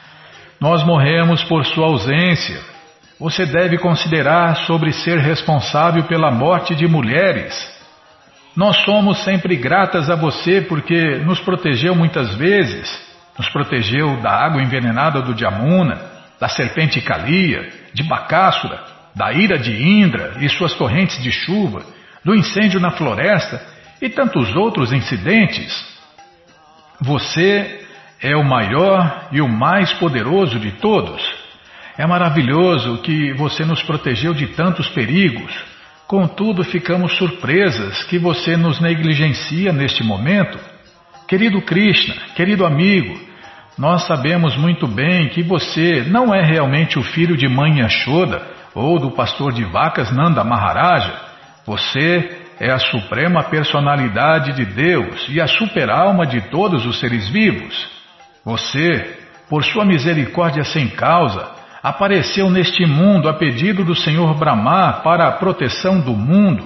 Nós morremos por sua ausência. Você deve considerar sobre ser responsável pela morte de mulheres. Nós somos sempre gratas a você porque nos protegeu muitas vezes, nos protegeu da água envenenada do Jamuna, da serpente Kalia, de Bacássura, da ira de Indra e suas torrentes de chuva, do incêndio na floresta e tantos outros incidentes. Você é o maior e o mais poderoso de todos. É maravilhoso que você nos protegeu de tantos perigos. Contudo, ficamos surpresas que você nos negligencia neste momento. Querido Krishna, querido amigo, nós sabemos muito bem que você não é realmente o filho de mãe Yashoda ou do pastor de vacas Nanda Maharaja. Você é a suprema personalidade de Deus e a superalma de todos os seres vivos. Você, por sua misericórdia sem causa, apareceu neste mundo a pedido do Senhor Brahma para a proteção do mundo.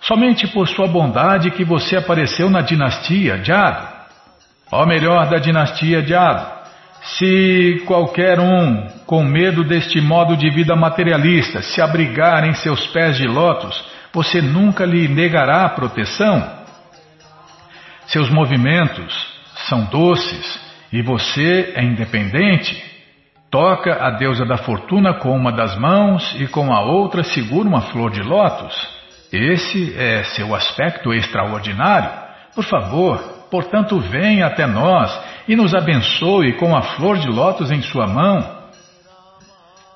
Somente por sua bondade que você apareceu na dinastia Jado, ó melhor da dinastia Jado. Se qualquer um, com medo deste modo de vida materialista, se abrigar em seus pés de lótus, você nunca lhe negará proteção. Seus movimentos são doces e você é independente. Toca a deusa da fortuna com uma das mãos e com a outra segura uma flor de lótus. Esse é seu aspecto extraordinário. Por favor, portanto, venha até nós e nos abençoe com a flor de lótus em sua mão.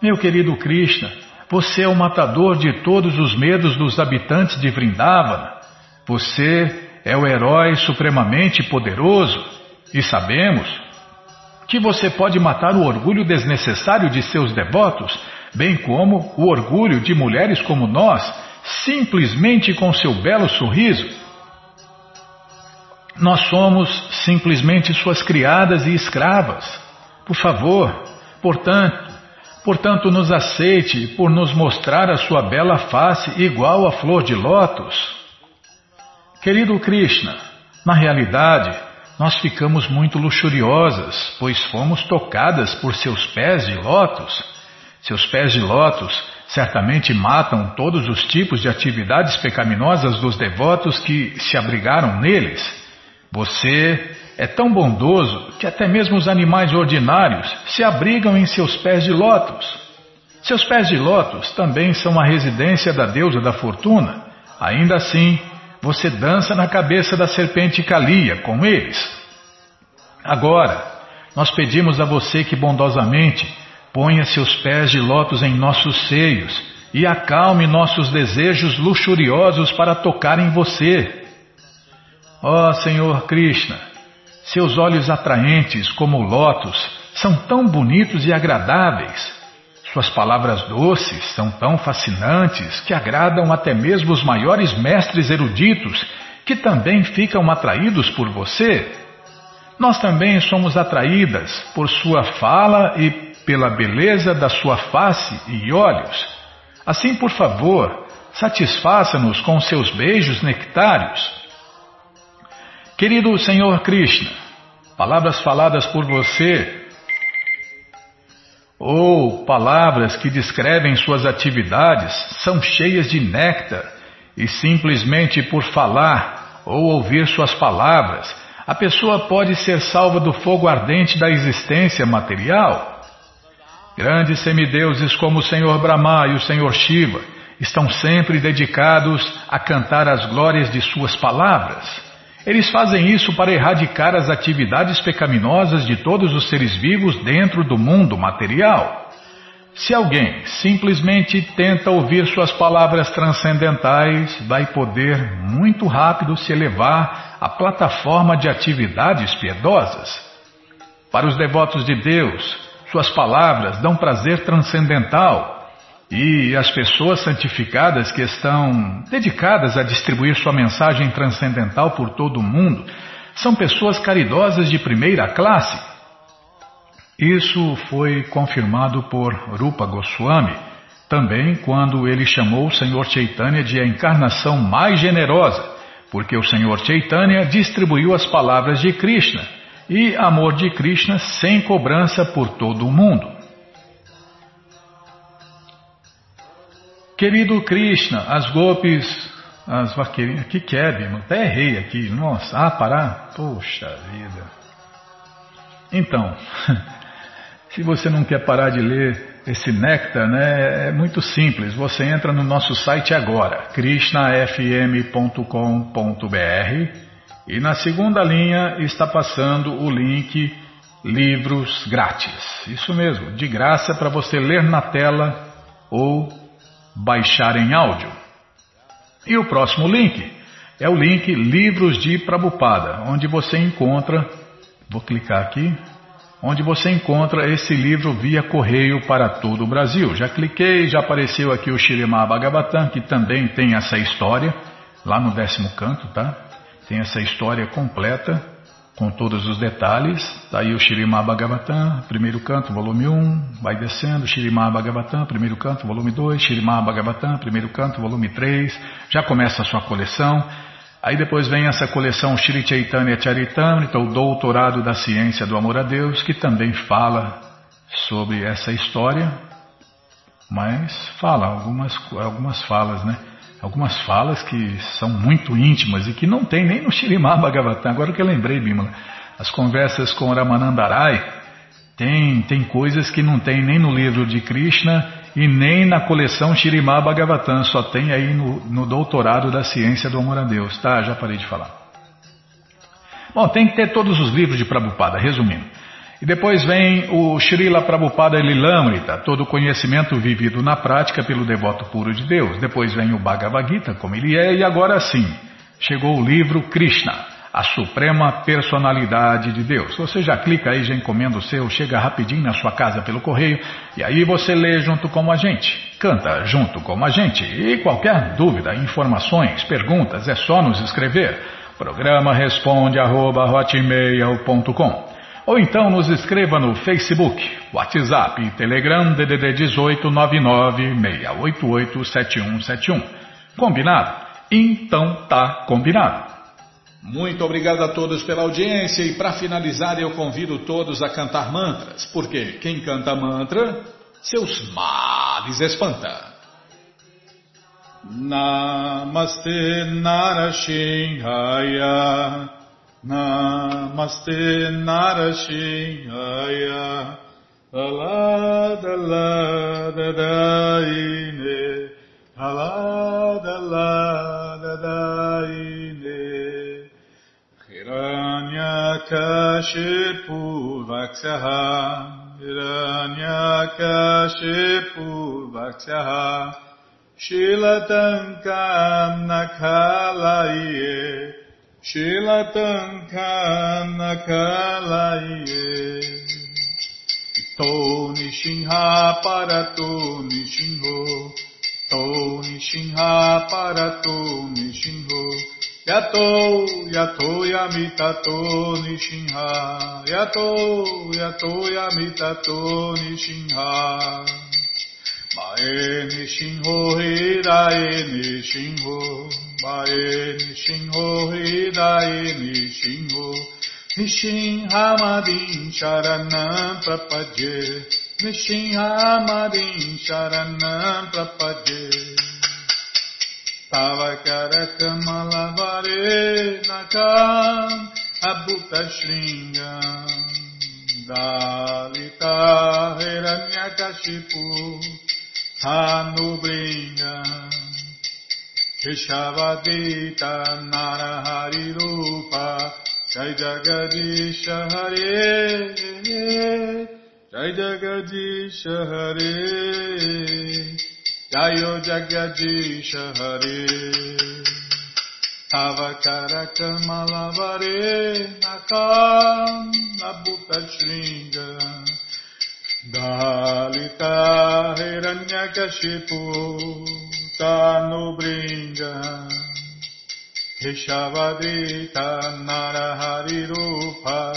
Meu querido Krishna, você é o matador de todos os medos dos habitantes de Vrindavana. Você é o herói supremamente poderoso. E sabemos que você pode matar o orgulho desnecessário de seus devotos, bem como o orgulho de mulheres como nós, simplesmente com seu belo sorriso. Nós somos simplesmente suas criadas e escravas. Por favor, portanto, portanto nos aceite por nos mostrar a sua bela face igual à flor de lótus. Querido Krishna, na realidade, nós ficamos muito luxuriosas, pois fomos tocadas por seus pés de lótus. Seus pés de lótus certamente matam todos os tipos de atividades pecaminosas dos devotos que se abrigaram neles. Você é tão bondoso que até mesmo os animais ordinários se abrigam em seus pés de lótus. Seus pés de lótus também são a residência da deusa da fortuna. Ainda assim, você dança na cabeça da serpente Calia com eles. Agora, nós pedimos a você que bondosamente ponha seus pés de lótus em nossos seios e acalme nossos desejos luxuriosos para tocar em você. Ó oh, Senhor Krishna, seus olhos atraentes como lótus são tão bonitos e agradáveis. Suas palavras doces são tão fascinantes que agradam até mesmo os maiores mestres eruditos, que também ficam atraídos por você. Nós também somos atraídas por sua fala e pela beleza da sua face e olhos. Assim, por favor, satisfaça-nos com seus beijos nectários. Querido Senhor Krishna, palavras faladas por você ou palavras que descrevem suas atividades são cheias de néctar e simplesmente por falar ou ouvir suas palavras, a pessoa pode ser salva do fogo ardente da existência material. Grandes semideuses como o Senhor Brahma e o Senhor Shiva estão sempre dedicados a cantar as glórias de suas palavras. Eles fazem isso para erradicar as atividades pecaminosas de todos os seres vivos dentro do mundo material. Se alguém simplesmente tenta ouvir suas palavras transcendentais, vai poder muito rápido se elevar à plataforma de atividades piedosas. Para os devotos de Deus, suas palavras dão prazer transcendental e as pessoas santificadas que estão dedicadas a distribuir sua mensagem transcendental por todo o mundo são pessoas caridosas de primeira classe. Isso foi confirmado por Rupa Goswami, também quando ele chamou o Senhor Chaitanya de a encarnação mais generosa, porque o Senhor Chaitanya distribuiu as palavras de Krishna e amor de Krishna sem cobrança por todo o mundo. Querido Krishna, as golpes, as vaqueirinhas, que quer, mano? Até errei aqui, nossa, ah, parar? Poxa vida. Então, [laughs] se você não quer parar de ler esse néctar, né, é muito simples. Você entra no nosso site agora, krishnafm.com.br e na segunda linha está passando o link livros grátis. Isso mesmo, de graça para você ler na tela ou baixar em áudio. E o próximo link é o link Livros de Prabupada, onde você encontra, vou clicar aqui, onde você encontra esse livro via correio para todo o Brasil. Já cliquei, já apareceu aqui o Shirimá Bhagavatam, que também tem essa história, lá no décimo canto, tá? Tem essa história completa, com todos os detalhes. Está aí o Shirimá Bhagavatam, primeiro canto, volume 1, vai descendo, Shirimá Bhagavatam, primeiro canto, volume 2, Shirimá Bhagavatam, primeiro canto, volume 3, já começa a sua coleção. Aí depois vem essa coleção Shri Chaitanya Charitamrita, o Doutorado da Ciência do Amor a Deus, que também fala sobre essa história, mas fala algumas, algumas falas, né? Algumas falas que são muito íntimas e que não tem nem no Shirimá Bhagavatam. Agora que eu lembrei, Bimala, as conversas com Ramanandarai, tem, tem coisas que não tem nem no livro de Krishna e nem na coleção Shirimá Bhagavatam, só tem aí no, no doutorado da ciência do amor a Deus. Tá, já parei de falar. Bom, tem que ter todos os livros de Prabhupada, resumindo. E depois vem o Srila Prabhupada Lilamrita, todo o conhecimento vivido na prática pelo devoto puro de Deus. Depois vem o Bhagavad Gita, como ele é, e agora sim, chegou o livro Krishna a suprema personalidade de Deus. Você já clica aí, já encomenda o seu, chega rapidinho na sua casa pelo correio e aí você lê junto com a gente, canta junto com a gente. E qualquer dúvida, informações, perguntas, é só nos escrever. Programa responde arroba, ou então nos escreva no Facebook, WhatsApp e Telegram DDD 18 7171. Combinado? Então tá combinado. Muito obrigado a todos pela audiência e para finalizar eu convido todos a cantar mantras, porque quem canta mantra, seus males espanta. Namaste Narashinhaya Namaste Narashinhaya Alada Lada Daine Alada Lada Daine Hiranyakashipu Vaksyaha Hiranyakashipu Vaksyaha Shilatankam Nakalaye Shilatankam Nakalaye To Nishinha Parato Nishinho To Nishinha Parato Nishinho Yato, yato yamitato nishinha. Yato, yato yamitato nishinha. Mae nishinho hidae nishinho. Mae nishinho hidae nishinho. Nishinhamadin sharanam prapadye. Nishinhamadin sharanam prapadye. Tavakarakamalavari nakam abhuta shringam Dalita hiranyakashipu Hanubringam Keshavadita narahari rupa. Jai Jagadisha Hare Jai Jagadisha Hare. Jayo Jagadisha Hare. Nakam Nabhuta Shringa Hiranyakashipu Tanubringa Keshavadita Narahari Rupa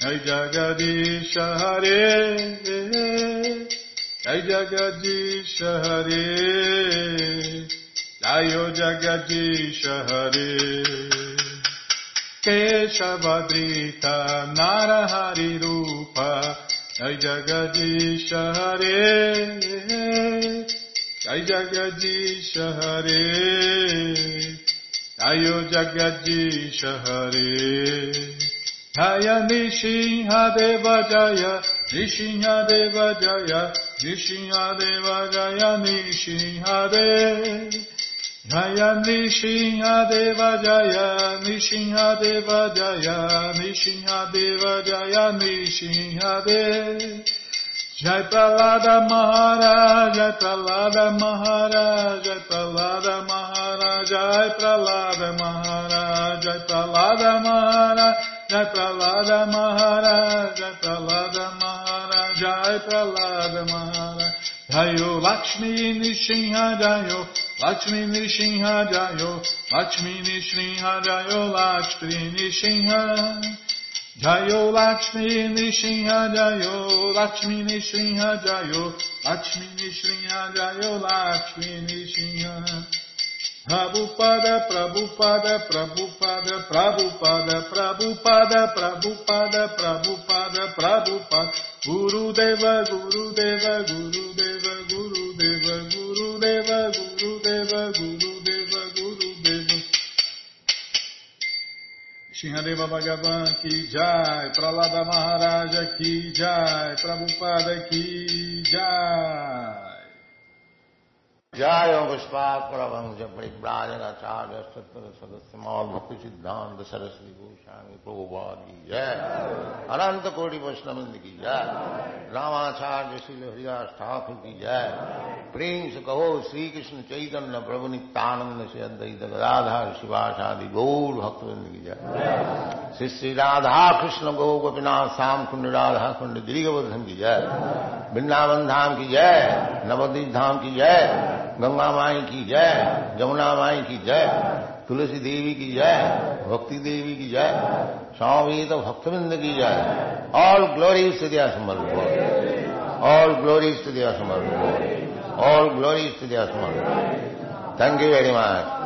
Jai Jagadisha Hare Jai Jagadish Hare Jayo Jagadish Hare Keshavadrita Narahari Rupa Jai Jagadish Hare Jai Jagadish Hare. Jayo Jagadish Hare. Jaya. Nishinha Deva Jaya. Nishinhadeva Jaya, Nishinhadeva Jaya, Nishinhadeva. Jaya. Nishinhadeva Jaya, Nishinhadeva Jaya, Nishinhadeva Jaya, Nishinhadeva. Jai Pralada Maharaj, Jai Pralada Maharaj, Jai Pralada Maharaj, Jai Pralada Maharaj, Jai Pralada Maharaj, Jai Pralada Maharaj, Jai Pralada Maharaj, Jai Pralada Maharaj. Jayo Lakshmi Nishinha Jayo, Lakshmi Nishinha Jayo, Lakshmi Nishinha Jayo, Lakshmi Nishinha. Jayo Lakshmi Nishinha Jayo, Lakshmi Nishinha Jayo, Lakshmi Nishinha Jayo, Lakshmi Nishinha. Prabhupada, Prabhupada, Prabhupada, Prabhupada, Prabhupada, Prabhupada, Prabhupada, Prabhupada, Guru Deva, Guru Deva, Guru Shinhadeva Bhagavan ki jai, Pralada Maharaja ki jai, Prabhupada ki jai. जय पुष्पात परमहंस परिव्राजन आचार्य सत्तर सदस्य मौल भक्ति सिद्धांत सरस्वती गोस्वामी। प्रभुपाद की जय। अनंत कोटि वैष्णविंद की जय। रामाचार्य श्री हरिदास ठाकुर की जय। प्रेम से कहो श्री कृष्ण चैतन्य प्रभु नित्यानंद से अद्वैत राधा शिवासादि गौर भक्तविंद की जय। श्री श्री राधा कृष्ण गौ गोपीनाथ श्याम कुंड राधा कुंड दीर्घवर्धन की जय। वृंदावन धाम की जय। नवदीप धाम की जय। गंगा माई की जय जमुना माई की जय तुलसी देवी की जय भक्ति देवी की जय स्वामी तो भक्तविंद की जय ऑल ग्लोरीज टू दिया समर्थ ऑल ग्लोरीज टू दिया समर्थ ऑल ग्लोरीज टू दिया समर्थ थैंक यू वेरी मच